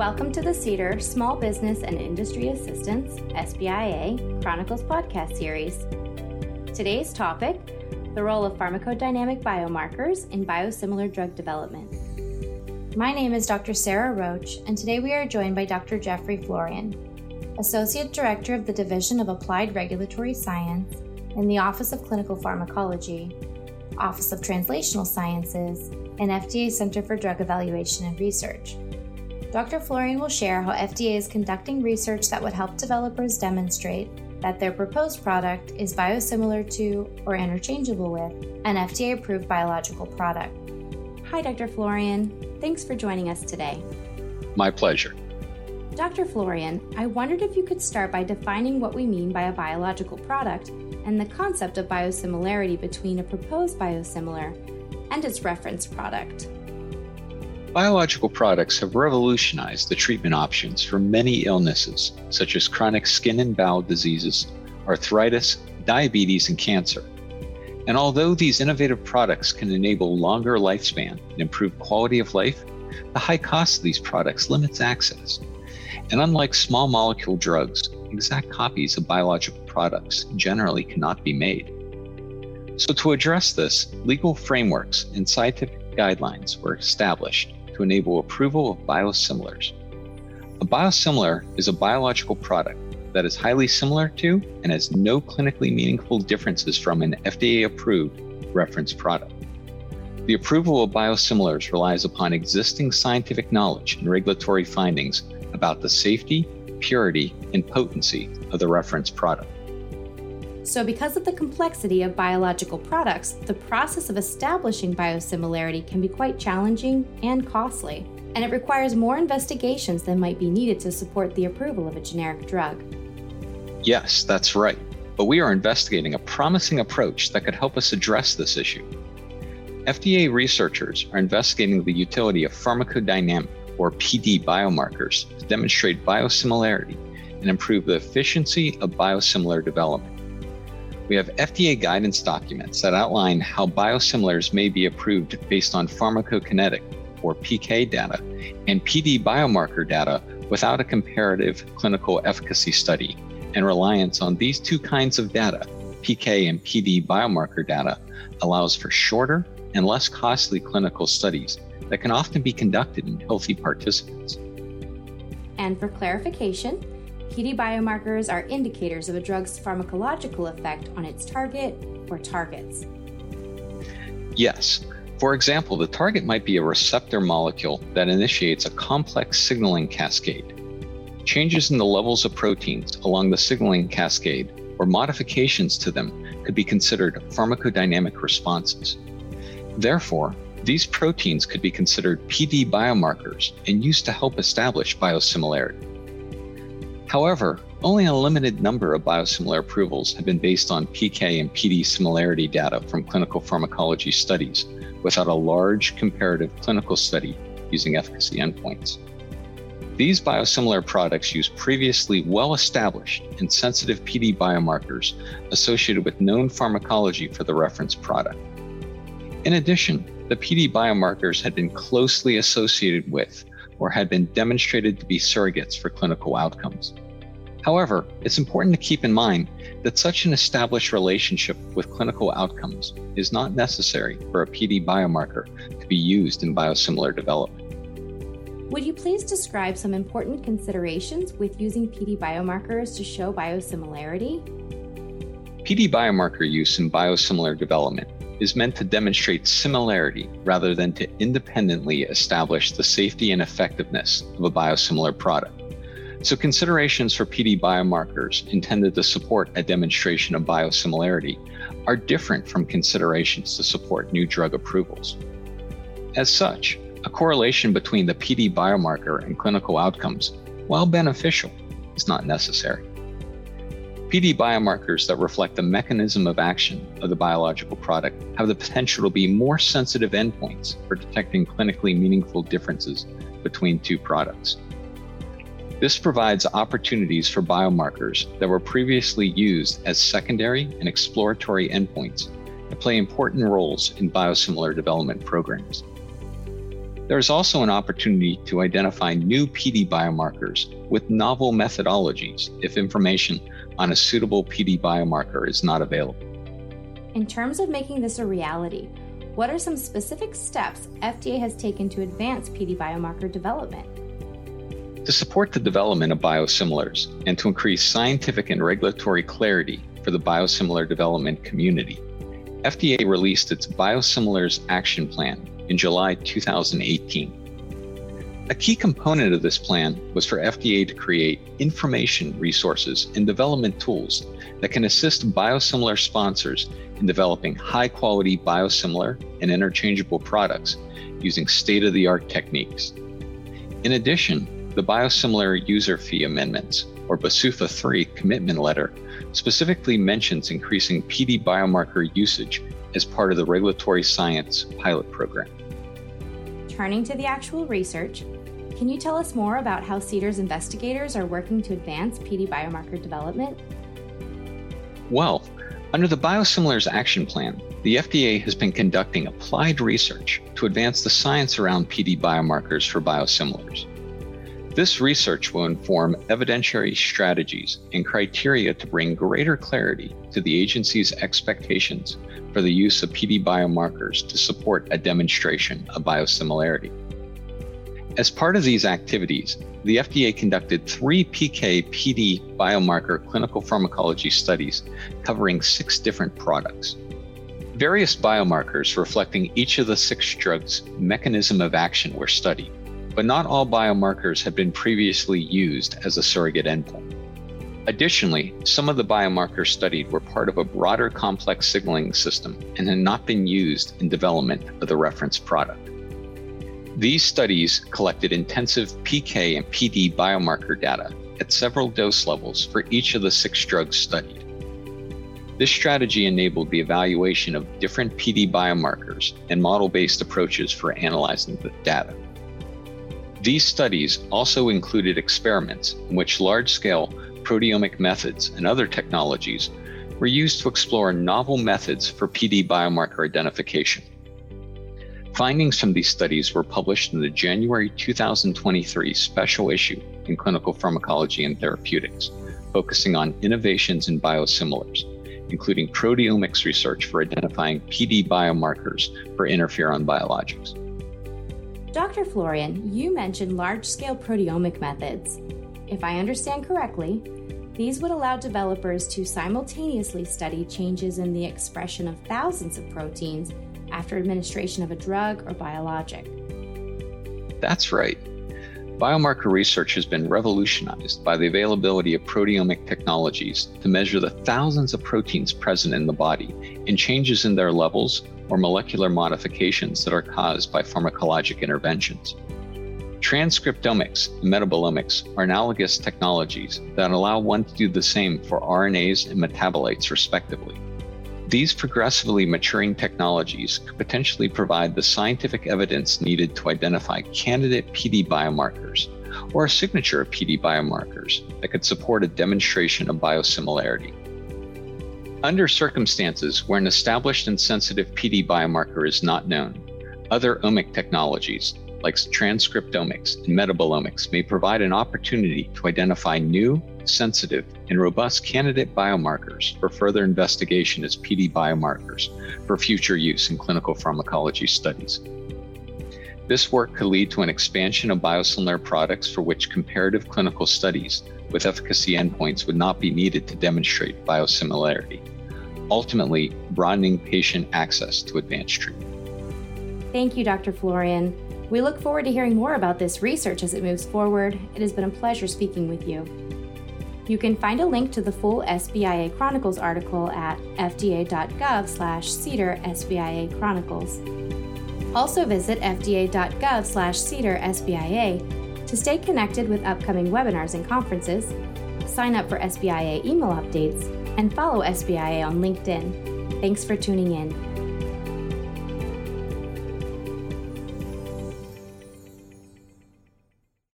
Welcome to the CDER Small Business and Industry Assistance, SBIA, Chronicles podcast series. Today's topic the role of pharmacodynamic biomarkers in biosimilar drug development. My name is Dr. Sarah Roach, and today we are joined by Dr. Jeffrey Florian, Associate Director of the Division of Applied Regulatory Science in the Office of Clinical Pharmacology, Office of Translational Sciences, and FDA Center for Drug Evaluation and Research. Dr. Florian will share how FDA is conducting research that would help developers demonstrate that their proposed product is biosimilar to or interchangeable with an FDA approved biological product. Hi, Dr. Florian. Thanks for joining us today. My pleasure. Dr. Florian, I wondered if you could start by defining what we mean by a biological product and the concept of biosimilarity between a proposed biosimilar and its reference product. Biological products have revolutionized the treatment options for many illnesses, such as chronic skin and bowel diseases, arthritis, diabetes, and cancer. And although these innovative products can enable longer lifespan and improve quality of life, the high cost of these products limits access. And unlike small molecule drugs, exact copies of biological products generally cannot be made. So, to address this, legal frameworks and scientific guidelines were established to enable approval of biosimilars. A biosimilar is a biological product that is highly similar to and has no clinically meaningful differences from an FDA approved reference product. The approval of biosimilars relies upon existing scientific knowledge and regulatory findings about the safety, purity, and potency of the reference product. So, because of the complexity of biological products, the process of establishing biosimilarity can be quite challenging and costly, and it requires more investigations than might be needed to support the approval of a generic drug. Yes, that's right. But we are investigating a promising approach that could help us address this issue. FDA researchers are investigating the utility of pharmacodynamic or PD biomarkers to demonstrate biosimilarity and improve the efficiency of biosimilar development we have FDA guidance documents that outline how biosimilars may be approved based on pharmacokinetic or PK data and PD biomarker data without a comparative clinical efficacy study. And reliance on these two kinds of data, PK and PD biomarker data, allows for shorter and less costly clinical studies that can often be conducted in healthy participants. And for clarification, PD biomarkers are indicators of a drug's pharmacological effect on its target or targets. Yes. For example, the target might be a receptor molecule that initiates a complex signaling cascade. Changes in the levels of proteins along the signaling cascade or modifications to them could be considered pharmacodynamic responses. Therefore, these proteins could be considered PD biomarkers and used to help establish biosimilarity. However, only a limited number of biosimilar approvals have been based on PK and PD similarity data from clinical pharmacology studies without a large comparative clinical study using efficacy endpoints. These biosimilar products use previously well established and sensitive PD biomarkers associated with known pharmacology for the reference product. In addition, the PD biomarkers had been closely associated with or had been demonstrated to be surrogates for clinical outcomes. However, it's important to keep in mind that such an established relationship with clinical outcomes is not necessary for a PD biomarker to be used in biosimilar development. Would you please describe some important considerations with using PD biomarkers to show biosimilarity? PD biomarker use in biosimilar development is meant to demonstrate similarity rather than to independently establish the safety and effectiveness of a biosimilar product. So, considerations for PD biomarkers intended to support a demonstration of biosimilarity are different from considerations to support new drug approvals. As such, a correlation between the PD biomarker and clinical outcomes, while beneficial, is not necessary. PD biomarkers that reflect the mechanism of action of the biological product have the potential to be more sensitive endpoints for detecting clinically meaningful differences between two products. This provides opportunities for biomarkers that were previously used as secondary and exploratory endpoints to play important roles in biosimilar development programs. There is also an opportunity to identify new PD biomarkers with novel methodologies if information on a suitable PD biomarker is not available. In terms of making this a reality, what are some specific steps FDA has taken to advance PD biomarker development? To support the development of biosimilars and to increase scientific and regulatory clarity for the biosimilar development community, FDA released its Biosimilars Action Plan in July 2018. A key component of this plan was for FDA to create information resources and development tools that can assist biosimilar sponsors in developing high quality biosimilar and interchangeable products using state of the art techniques. In addition, the Biosimilar User Fee Amendments, or BsUFA 3 commitment letter, specifically mentions increasing PD biomarker usage as part of the regulatory science pilot program. Turning to the actual research, can you tell us more about how CDER's investigators are working to advance PD biomarker development? Well, under the Biosimilars Action Plan, the FDA has been conducting applied research to advance the science around PD biomarkers for biosimilars. This research will inform evidentiary strategies and criteria to bring greater clarity to the agency's expectations for the use of PD biomarkers to support a demonstration of biosimilarity. As part of these activities, the FDA conducted three PK PD biomarker clinical pharmacology studies covering six different products. Various biomarkers reflecting each of the six drugs' mechanism of action were studied, but not all biomarkers had been previously used as a surrogate endpoint. Additionally, some of the biomarkers studied were part of a broader complex signaling system and had not been used in development of the reference product. These studies collected intensive PK and PD biomarker data at several dose levels for each of the six drugs studied. This strategy enabled the evaluation of different PD biomarkers and model based approaches for analyzing the data. These studies also included experiments in which large scale proteomic methods and other technologies were used to explore novel methods for PD biomarker identification. Findings from these studies were published in the January 2023 special issue in Clinical Pharmacology and Therapeutics, focusing on innovations in biosimilars, including proteomics research for identifying PD biomarkers for interferon biologics. Dr. Florian, you mentioned large scale proteomic methods. If I understand correctly, these would allow developers to simultaneously study changes in the expression of thousands of proteins after administration of a drug or biologic. That's right. Biomarker research has been revolutionized by the availability of proteomic technologies to measure the thousands of proteins present in the body and changes in their levels or molecular modifications that are caused by pharmacologic interventions. Transcriptomics and metabolomics are analogous technologies that allow one to do the same for RNAs and metabolites, respectively. These progressively maturing technologies could potentially provide the scientific evidence needed to identify candidate PD biomarkers or a signature of PD biomarkers that could support a demonstration of biosimilarity. Under circumstances where an established and sensitive PD biomarker is not known, other omic technologies, like transcriptomics and metabolomics, may provide an opportunity to identify new, sensitive, and robust candidate biomarkers for further investigation as PD biomarkers for future use in clinical pharmacology studies. This work could lead to an expansion of biosimilar products for which comparative clinical studies with efficacy endpoints would not be needed to demonstrate biosimilarity, ultimately broadening patient access to advanced treatment. Thank you, Dr. Florian. We look forward to hearing more about this research as it moves forward. It has been a pleasure speaking with you. You can find a link to the full SBIA Chronicles article at fda.gov slash CDER SBIA Chronicles. Also visit fda.gov slash CDER SBIA to stay connected with upcoming webinars and conferences, sign up for SBIA email updates, and follow SBIA on LinkedIn. Thanks for tuning in.